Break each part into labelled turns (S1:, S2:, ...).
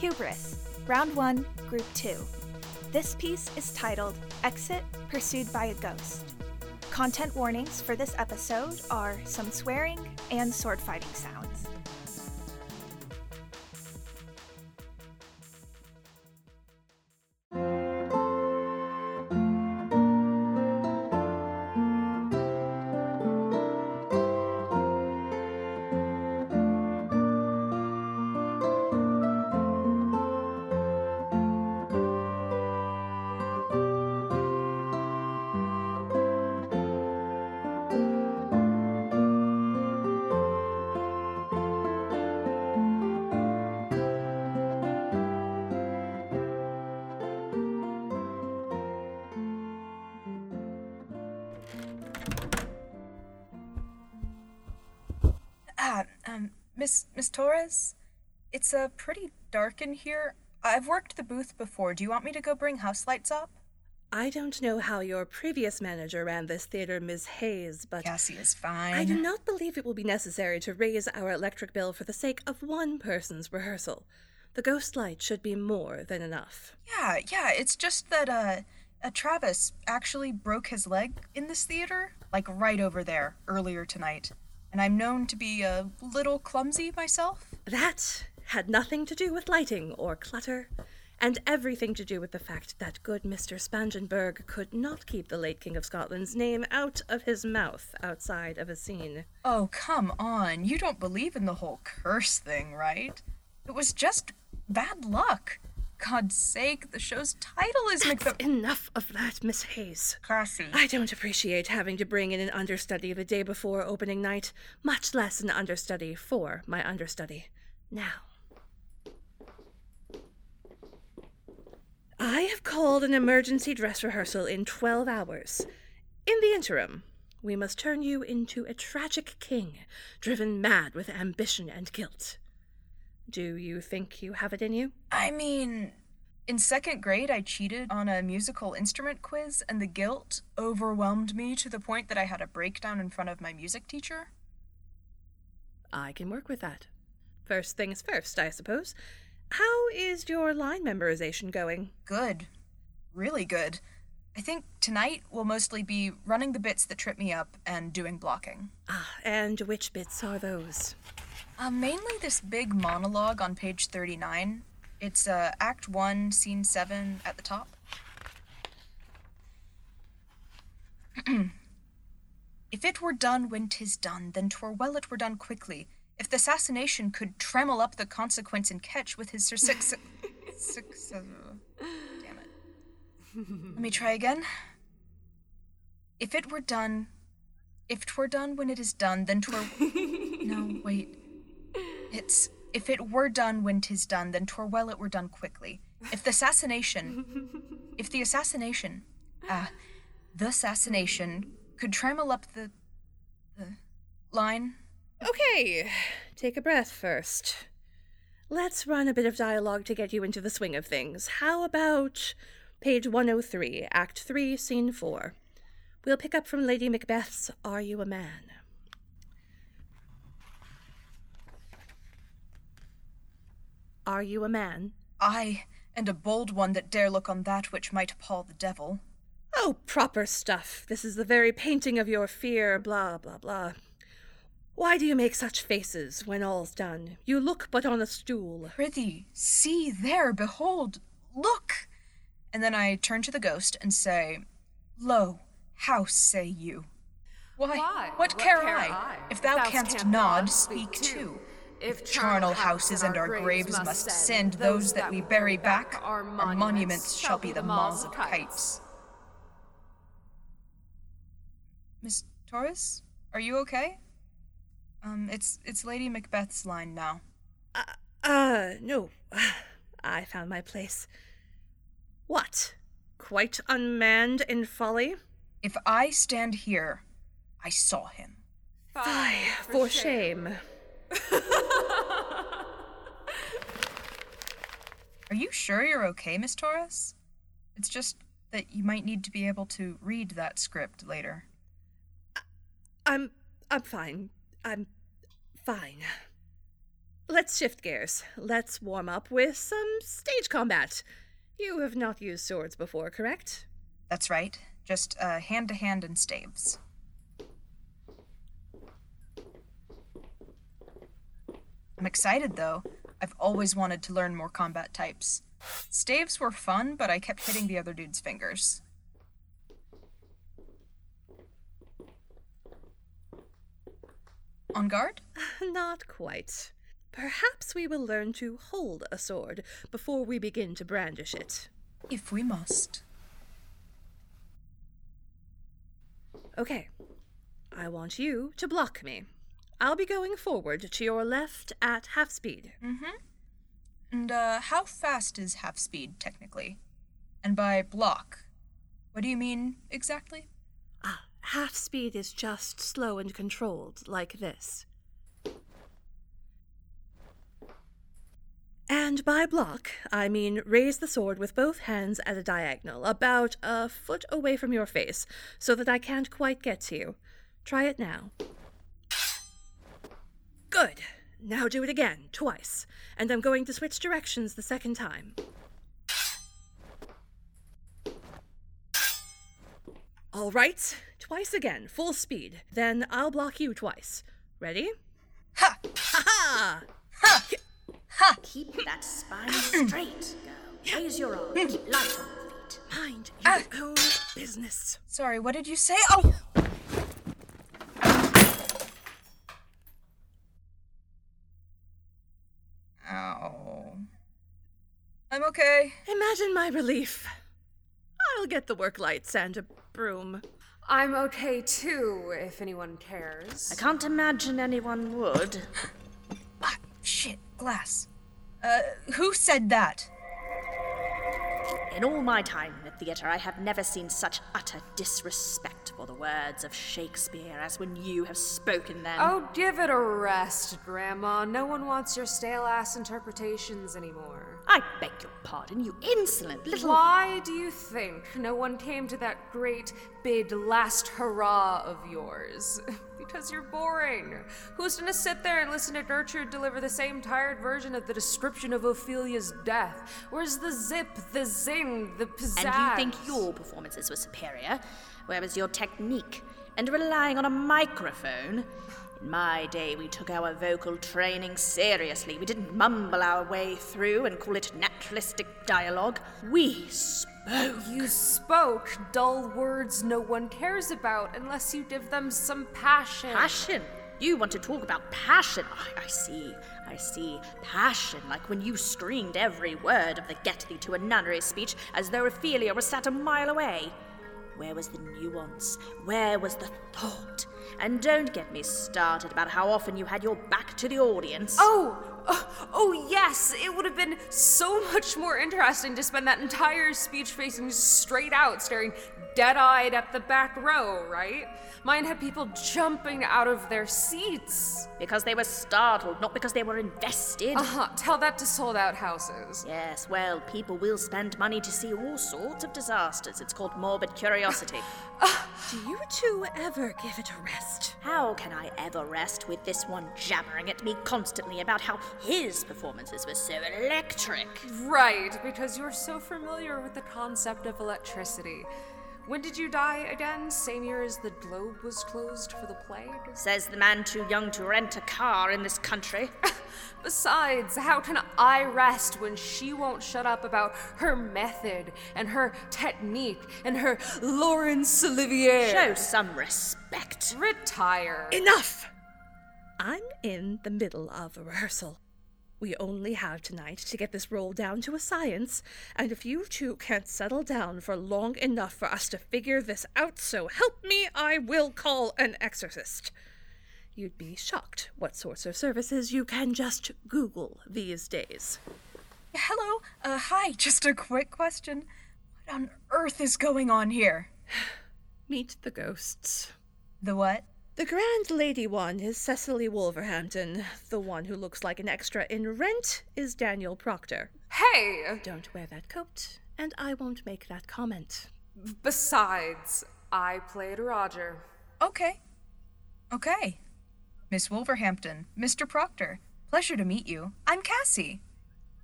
S1: Hubris, Round 1, Group 2. This piece is titled Exit Pursued by a Ghost. Content warnings for this episode are some swearing and sword fighting sounds.
S2: Miss Miss Torres, it's uh pretty dark in here. I've worked the booth before. Do you want me to go bring house lights up?
S3: I don't know how your previous manager ran this theater, Miss Hayes, but
S2: Cassie is fine.
S3: I do not believe it will be necessary to raise our electric bill for the sake of one person's rehearsal. The ghost light should be more than enough.
S2: Yeah, yeah. It's just that uh, uh, Travis actually broke his leg in this theater, like right over there earlier tonight, and I'm known to be a little clumsy myself.
S3: That had nothing to do with lighting or clutter, and everything to do with the fact that good Mr. Spangenberg could not keep the late King of Scotland's name out of his mouth outside of a scene.
S2: Oh, come on. You don't believe in the whole curse thing, right? It was just bad luck. God's sake, the show's title is Macbeth.
S3: Enough of that, Miss Hayes.
S2: Cassie.
S3: I don't appreciate having to bring in an understudy the day before opening night, much less an understudy for my understudy. Now, I have called an emergency dress rehearsal in 12 hours. In the interim, we must turn you into a tragic king, driven mad with ambition and guilt. Do you think you have it in you?
S2: I mean, in second grade, I cheated on a musical instrument quiz, and the guilt overwhelmed me to the point that I had a breakdown in front of my music teacher.
S3: I can work with that. First things first, I suppose. How is your line memorization going?
S2: Good. Really good. I think tonight will mostly be running the bits that trip me up and doing blocking.
S3: Ah, and which bits are those?
S2: Uh, mainly this big monologue on page 39. It's uh, Act 1, Scene 7 at the top. if it were done when 'tis done, then 'twere well it were done quickly. If the assassination could tremble up the consequence and catch with his uh, damn it. Let me try again. If it were done. If 'twere done when it is done, then 'twere. no, wait. It's if it were done when 'tis done, then 'twere well it were done quickly. If the assassination, if the assassination, ah, the assassination could trammel up the, the line.
S3: Okay, take a breath first. Let's run a bit of dialogue to get you into the swing of things. How about page 103, Act 3, Scene 4? We'll pick up from Lady Macbeth's Are You a Man? Are you a man?
S2: I, and a bold one that dare look on that which might appall the devil.
S3: Oh, proper stuff. This is the very painting of your fear, blah, blah, blah. Why do you make such faces when all's done? You look but on a stool.
S2: Prithee, see there, behold, look! And then I turn to the ghost and say, Lo, how say you? Why,
S4: Why,
S2: what,
S4: what
S2: care,
S4: care
S2: I?
S4: I?
S2: If thou,
S4: Thou
S2: canst
S4: canst
S2: nod,
S4: nod,
S2: speak
S4: speak
S2: too.
S4: Too.
S2: If
S4: If
S2: charnel houses and our graves must send those that we bury back, our monuments shall be the maws of kites. Miss Torres, are you okay? Um, it's it's Lady Macbeth's line now.
S3: Uh, uh, no. I found my place. What? Quite unmanned in folly?
S2: If I stand here, I saw him.
S3: Fie, for shame.
S2: Are you sure you're okay, Miss Torres? It's just that you might need to be able to read that script later.
S3: I'm I'm fine. I'm fine. let's shift gears. Let's warm up with some stage combat. You have not used swords before, correct?
S2: That's right. Just uh, hand to hand and staves. I'm excited though. I've always wanted to learn more combat types. Staves were fun, but I kept hitting the other dude's fingers. On guard?
S3: Not quite. Perhaps we will learn to hold a sword before we begin to brandish it.
S2: If we must.
S3: Okay. I want you to block me. I'll be going forward to your left at half speed.
S2: Mm-hmm. And uh, how fast is half speed technically? And by block, what do you mean exactly?
S3: Ah, half speed is just slow and controlled, like this. And by block, I mean raise the sword with both hands at a diagonal, about a foot away from your face, so that I can't quite get to you. Try it now. Good. Now do it again, twice. And I'm going to switch directions the second time. All right, twice again, full speed. Then I'll block you twice. Ready?
S2: Ha!
S3: Ha ha!
S2: Ha! Ha!
S4: Keep that spine straight, girl. Raise your arm. Keep light on your feet.
S3: Mind ah! your own business.
S2: Sorry, what did you say? Oh! I'm okay.
S3: Imagine my relief. I'll get the work lights and a broom.
S5: I'm okay too, if anyone cares.
S4: I can't imagine anyone would.
S2: Ah, shit, glass. Uh, who said that?
S4: In all my time in the theatre, I have never seen such utter disrespect for the words of Shakespeare as when you have spoken them.
S5: Oh, give it a rest, Grandma. No one wants your stale ass interpretations anymore.
S4: I beg your pardon, you insolent little.
S5: Why do you think no one came to that great big last hurrah of yours? because you're boring. Who's gonna sit there and listen to Gertrude deliver the same tired version of the description of Ophelia's death? Where's the zip, the zing, the pizzazz?
S4: And you think your performances were superior? Where was your technique? And relying on a microphone? In my day, we took our vocal training seriously. We didn't mumble our way through and call it naturalistic dialogue. We spoke.
S5: You spoke dull words no one cares about unless you give them some passion.
S4: Passion? You want to talk about passion? I, I see, I see. Passion, like when you screamed every word of the Get Thee to a Nunnery speech as though Ophelia was sat a mile away. Where was the nuance? Where was the thought? And don't get me started about how often you had your back to the audience.
S5: Oh, oh, oh, yes, it would have been so much more interesting to spend that entire speech facing straight out, staring dead eyed at the back row, right? Mine had people jumping out of their seats.
S4: Because they were startled, not because they were invested.
S5: Uh huh. Tell that to sold out houses.
S4: Yes, well, people will spend money to see all sorts of disasters. It's called morbid curiosity.
S3: Do you two ever give it a rest?
S4: How can I ever rest with this one jabbering at me constantly about how his performances were so electric?
S5: Right, because you're so familiar with the concept of electricity. When did you die again? Same year as the globe was closed for the plague?
S4: Says the man too young to rent a car in this country.
S5: Besides, how can I rest when she won't shut up about her method and her technique and her Laurence Olivier?
S4: Show some respect.
S5: Retire.
S3: Enough! I'm in the middle of a rehearsal. We only have tonight to get this roll down to a science, and if you two can't settle down for long enough for us to figure this out, so help me, I will call an exorcist. You'd be shocked what sorts of services you can just Google these days.
S2: Hello? Uh, hi, just a quick question. What on earth is going on here?
S3: Meet the ghosts.
S2: The what?
S3: The grand lady one is Cecily Wolverhampton. The one who looks like an extra in Rent is Daniel Proctor.
S5: Hey!
S3: Don't wear that coat, and I won't make that comment.
S5: Besides, I played Roger.
S2: Okay. Okay. Miss Wolverhampton, Mr. Proctor, Pleasure to meet you. I'm Cassie.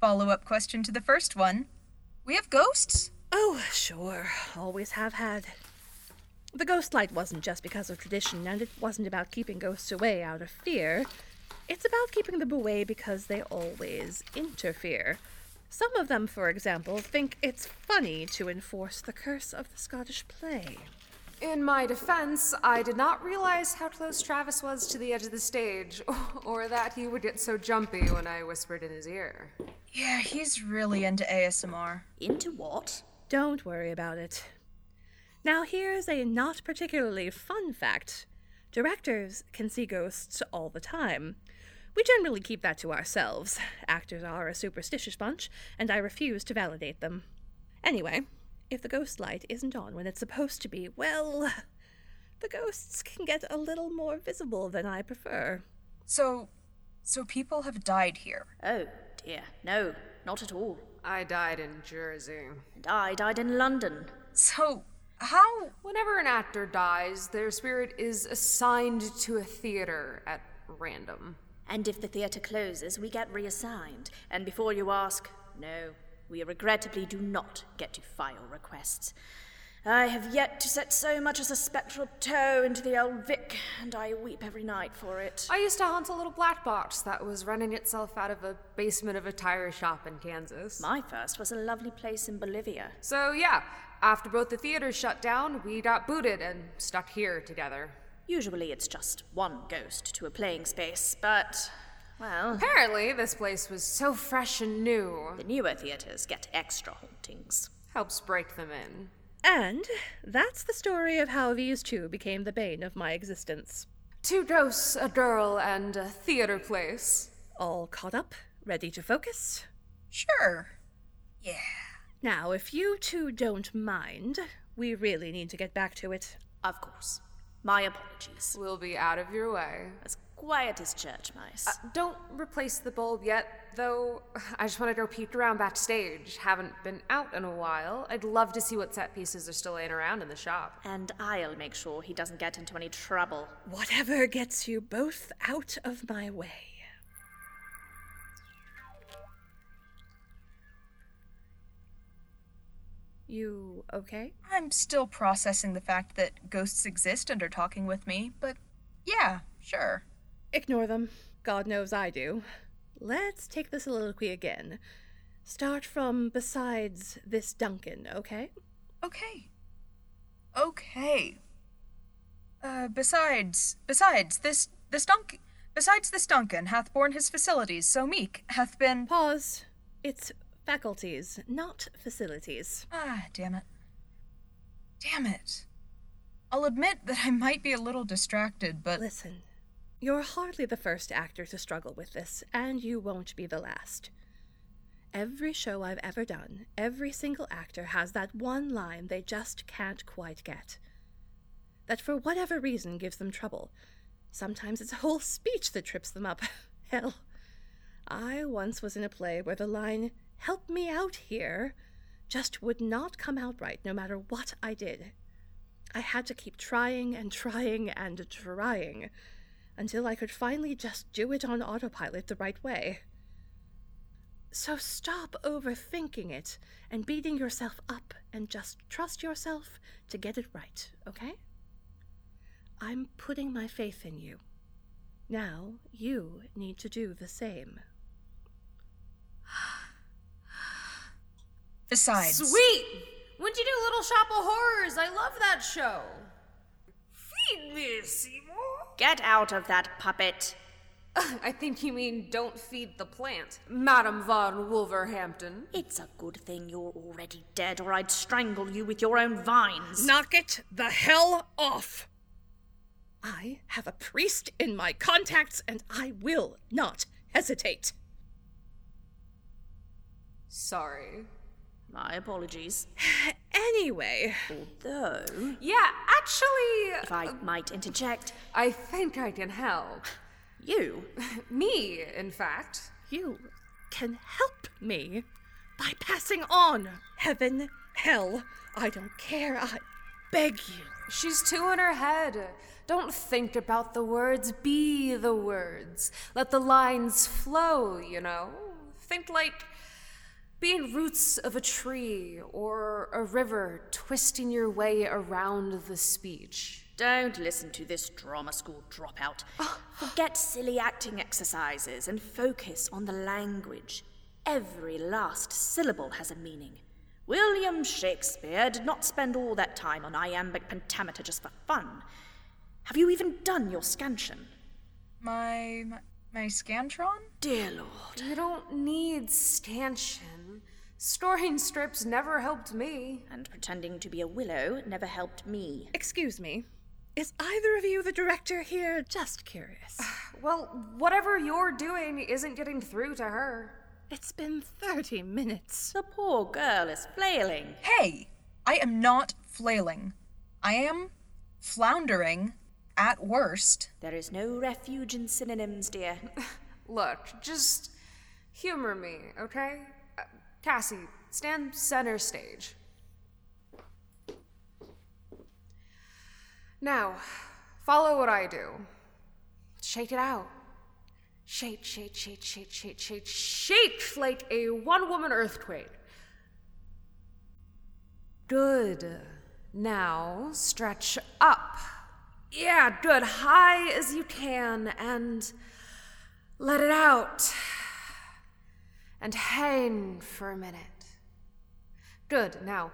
S2: Follow up question to the first one. We have ghosts?
S3: Oh, sure. Always have had. The ghost light wasn't just because of tradition, and it wasn't about keeping ghosts away out of fear. It's about keeping them away because they always interfere. Some of them, for example, think it's funny to enforce the curse of the Scottish play.
S5: In my defense, I did not realize how close Travis was to the edge of the stage, or that he would get so jumpy when I whispered in his ear.
S2: Yeah, he's really into ASMR.
S4: Into what?
S3: Don't worry about it. Now, here's a not particularly fun fact directors can see ghosts all the time. We generally keep that to ourselves. Actors are a superstitious bunch, and I refuse to validate them. Anyway, if the ghost light isn't on when it's supposed to be, well, the ghosts can get a little more visible than I prefer.
S2: So, so people have died here.
S4: Oh, dear. No, not at all.
S5: I died in Jersey.
S4: And I died in London.
S2: So, how?
S5: Whenever an actor dies, their spirit is assigned to a theater at random.
S4: And if the theatre closes, we get reassigned. And before you ask, no, we regrettably do not get to file requests. I have yet to set so much as a spectral toe into the old Vic, and I weep every night for it.
S5: I used to haunt a little black box that was running itself out of a basement of a tire shop in Kansas.
S4: My first was a lovely place in Bolivia.
S5: So, yeah, after both the theaters shut down, we got booted and stuck here together.
S4: Usually it's just one ghost to a playing space, but, well,
S5: Apparently, this place was so fresh and new.
S4: the newer theatres get extra hauntings.
S5: Helps break them in.
S3: And that's the story of how these two became the bane of my existence.
S5: Two ghosts, a girl, and a theater place.
S3: All caught up, ready to focus?
S2: Sure. Yeah.
S3: Now, if you two don't mind, we really need to get back to it.
S4: Of course. My apologies.
S5: We'll be out of your way.
S4: As quiet as church mice.
S5: Uh, don't replace the bulb yet, though. I just want to go peek around backstage. Haven't been out in a while. I'd love to see what set pieces are still laying around in the shop.
S4: and I'll make sure he doesn't get into any trouble.
S3: Whatever gets you both out of my way. You okay?
S2: I'm still processing the fact that ghosts exist and are talking with me, but yeah, sure.
S3: Ignore them. God knows I do. Let's take the soliloquy again. Start from besides this Duncan, okay?
S2: Okay. Okay. Uh, besides, besides, this, this Duncan, besides this Duncan hath borne his facilities, so meek hath been.
S3: Pause. It's faculties, not facilities.
S2: Ah, damn it. Damn it. I'll admit that I might be a little distracted, but.
S3: Listen, you're hardly the first actor to struggle with this, and you won't be the last. Every show I've ever done, every single actor has that one line they just can't quite get. That for whatever reason gives them trouble. Sometimes it's a whole speech that trips them up. Hell, I once was in a play where the line, help me out here, just would not come out right no matter what I did. I had to keep trying and trying and trying until I could finally just do it on autopilot the right way. So stop overthinking it and beating yourself up and just trust yourself to get it right, okay? I'm putting my faith in you. Now you need to do the same. Ah.
S2: Besides.
S5: Sweet! When'd you do Little Shop of Horrors? I love that show. Feed me, Seymour.
S4: Get out of that puppet.
S5: I think you mean don't feed the plant. Madam von Wolverhampton.
S4: It's a good thing you're already dead, or I'd strangle you with your own vines.
S3: Knock it the hell off! I have a priest in my contacts and I will not hesitate.
S5: Sorry.
S4: My apologies.
S3: Anyway,
S4: Although,
S5: Yeah, actually,
S4: if I uh, might interject,
S5: I think I can help.
S4: you
S5: Me, in fact.
S3: you can help me by passing on heaven, hell. I don't care. I beg you.
S5: She's two in her head. Don't think about the words, be the words. Let the lines flow, you know? Think like being roots of a tree or a river twisting your way around the speech.
S4: Don't listen to this drama school dropout. Forget silly acting exercises and focus on the language. Every last syllable has a meaning. William Shakespeare did not spend all that time on iambic pentameter just for fun. Have you even done your scansion?
S2: My, my my scantron?
S4: Dear Lord.
S5: You don't need stanchion. Storing strips never helped me.
S4: And pretending to be a willow never helped me.
S3: Excuse me. Is either of you the director here? Just curious.
S5: Well, whatever you're doing isn't getting through to her.
S3: It's been 30 minutes.
S4: The poor girl is flailing.
S2: Hey, I am not flailing. I am floundering at worst.
S4: There is no refuge in synonyms, dear.
S5: Look, just humor me, okay? Cassie, stand center stage. Now, follow what I do. Shake it out. Shake, shake, shake, shake, shake, shake, shake like a one woman earthquake. Good. Now, stretch up. Yeah, good. High as you can and let it out. And hang for a minute. Good. Now,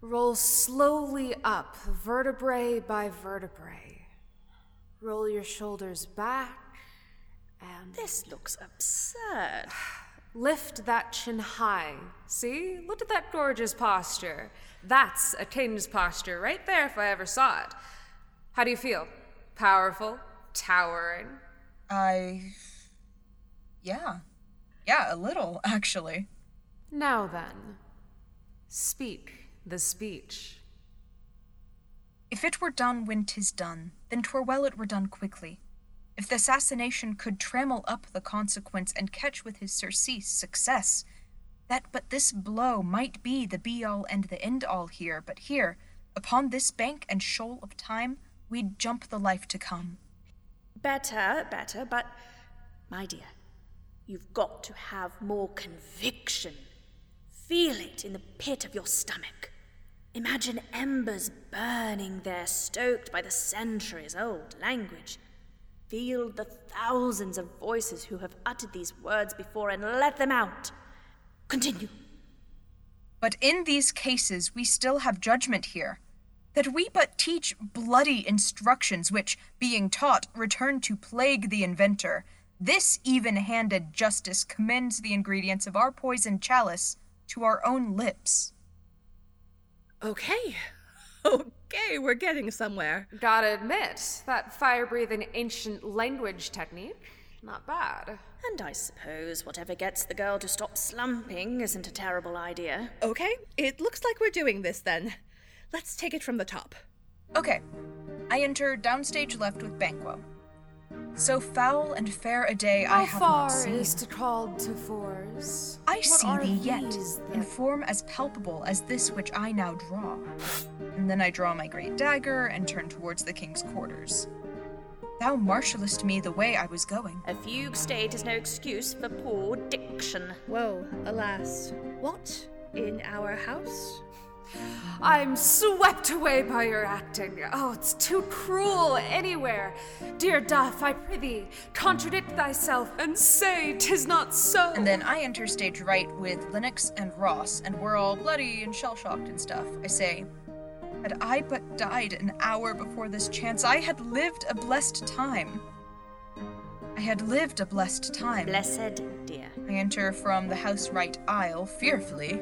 S5: roll slowly up, vertebrae by vertebrae. Roll your shoulders back and
S4: This looks absurd.
S5: lift that chin high. See? Look at that gorgeous posture. That's a king's posture right there if I ever saw it. How do you feel? Powerful? Towering?
S2: I. Yeah. Yeah, a little, actually.
S5: Now then, speak the speech.
S2: If it were done when 'tis done, then 'twere well it were done quickly. If the assassination could trammel up the consequence and catch with his surcease success, that but this blow might be the be all and the end all here, but here, upon this bank and shoal of time, we'd jump the life to come.
S4: Better, better, but my dear, you've got to have more conviction. Feel it in the pit of your stomach. Imagine embers burning there, stoked by the centuries old language. Feel the thousands of voices who have uttered these words before and let them out. Continue.
S2: But in these cases, we still have judgment here. That we but teach bloody instructions, which, being taught, return to plague the inventor. This even handed justice commends the ingredients of our poison chalice to our own lips.
S3: Okay. Okay, we're getting somewhere.
S5: Gotta admit, that fire breathing ancient language technique, not bad.
S4: And I suppose whatever gets the girl to stop slumping isn't a terrible idea.
S3: Okay, it looks like we're doing this then. Let's take it from the top.
S2: Okay, I enter downstage left with Banquo. So foul and fair a day I have
S5: far
S2: not seen.
S5: is to called to fours?
S2: I
S5: What
S2: see thee yet,
S5: these
S2: in form as palpable as this which I now draw. And then I draw my great dagger and turn towards the king's quarters. Thou marshallest me the way I was going.
S4: A fugue state is no excuse for poor diction.
S3: Whoa, alas. What? In our house?
S5: I'm swept away by your acting. Oh, it's too cruel anywhere. Dear Duff, I prithee, contradict thyself and say 'tis not so.
S2: And then I enter stage right with Lennox and Ross, and we're all bloody and shell shocked and stuff. I say, Had I but died an hour before this chance, I had lived a blessed time. I had lived a blessed time.
S4: Blessed dear.
S2: I enter from the house right aisle fearfully.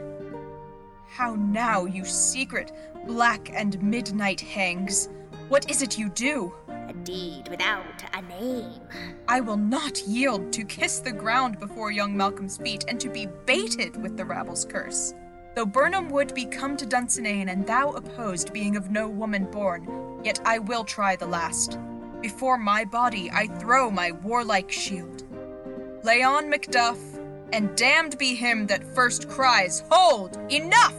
S2: How now, you secret, black and midnight hangs? What is it you do?
S4: A deed without a name.
S2: I will not yield to kiss the ground before young Malcolm's feet and to be baited with the rabble's curse. Though Birnam wood be come to Dunsinane and thou opposed, being of no woman born, yet I will try the last. Before my body I throw my warlike shield. Lay on, Macduff, and damned be him that first cries, Hold! Enough!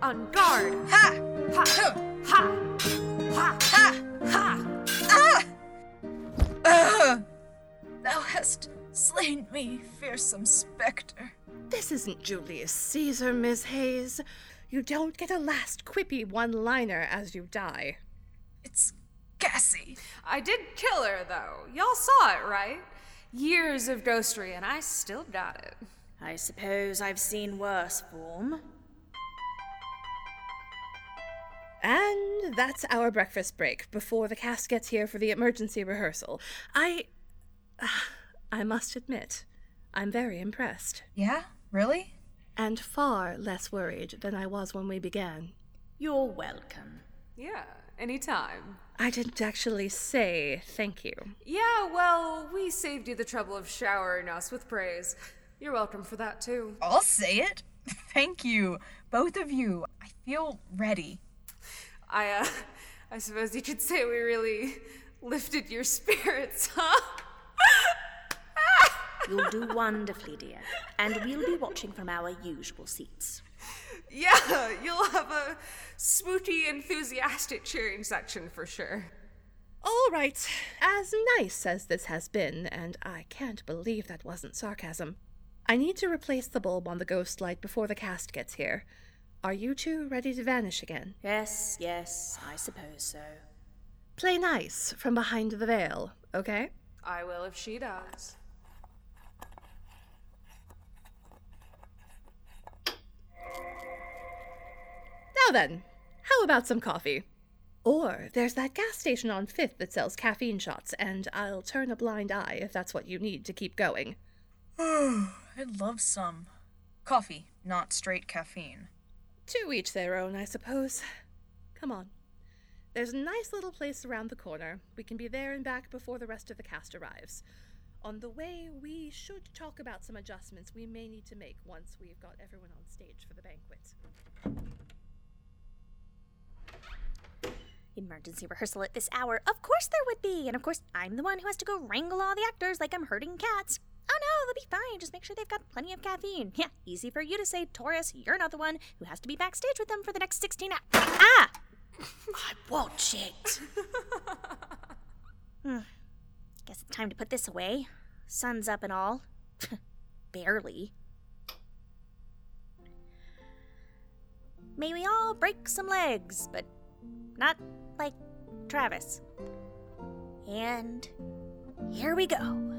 S5: On guard.
S2: Ha!
S5: Ha! Ha! Ha!
S2: Ha!
S5: Ha!
S2: Ah! Ah! Thou hast slain me, fearsome spectre.
S3: This isn't Julius Caesar, Miss Hayes. You don't get a last quippy one liner as you die.
S2: It's Cassie.
S5: I did kill her, though. Y'all saw it, right? Years of ghostery, and I still got it.
S4: I suppose I've seen worse form.
S3: And that's our breakfast break before the cast gets here for the emergency rehearsal. I. I must admit, I'm very impressed.
S2: Yeah? Really?
S3: And far less worried than I was when we began.
S4: You're welcome.
S5: Yeah, anytime.
S3: I didn't actually say thank you.
S5: Yeah, well, we saved you the trouble of showering us with praise. You're welcome for that, too.
S2: I'll say it. Thank you, both of you. I feel ready.
S5: I, uh, I suppose you could say we really lifted your spirits, huh?
S4: You'll do wonderfully, dear. And we'll be watching from our usual seats.
S5: Yeah, you'll have a spooky, enthusiastic cheering section for sure.
S3: All right. As nice as this has been, and I can't believe that wasn't sarcasm, I need to replace the bulb on the ghost light before the cast gets here. Are you two ready to vanish again?
S4: Yes, yes, I suppose so.
S3: Play nice from behind the veil, okay?
S5: I will if she does.
S3: Now then, how about some coffee? Or there's that gas station on 5th that sells caffeine shots, and I'll turn a blind eye if that's what you need to keep going.
S2: I'd love some. Coffee, not straight caffeine.
S3: To each their own, I suppose. Come on. There's a nice little place around the corner. We can be there and back before the rest of the cast arrives. On the way, we should talk about some adjustments we may need to make once we've got everyone on stage for the banquet.
S4: Emergency rehearsal at this hour. Of course there would be. And of course, I'm the one who has to go wrangle all the actors like I'm herding cats. Oh no, they'll be fine. Just make sure they've got plenty of caffeine. Yeah, easy for you to say, Torres, you're not the one who has to be backstage with them for the next 16 hours. Ah! I watch it. hmm. Guess it's time to put this away. Sun's up and all. Barely. May we all break some legs, but not like Travis. And here we go.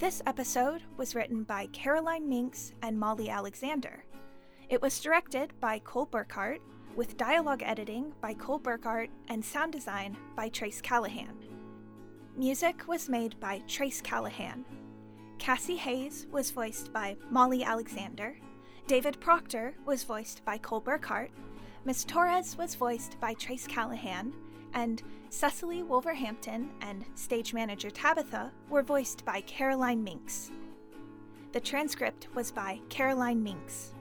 S1: This episode was written by Caroline Minks and Molly Alexander. It was directed by Cole Burkhart, with dialogue editing by Cole Burkhart and sound design by Trace Callahan. Music was made by Trace Callahan. Cassie Hayes was voiced by Molly Alexander. David Proctor was voiced by Cole Burkhart. Miss Torres was voiced by Trace Callahan, and Cecily Wolverhampton and stage manager Tabitha were voiced by Caroline Minks. The transcript was by Caroline Minks.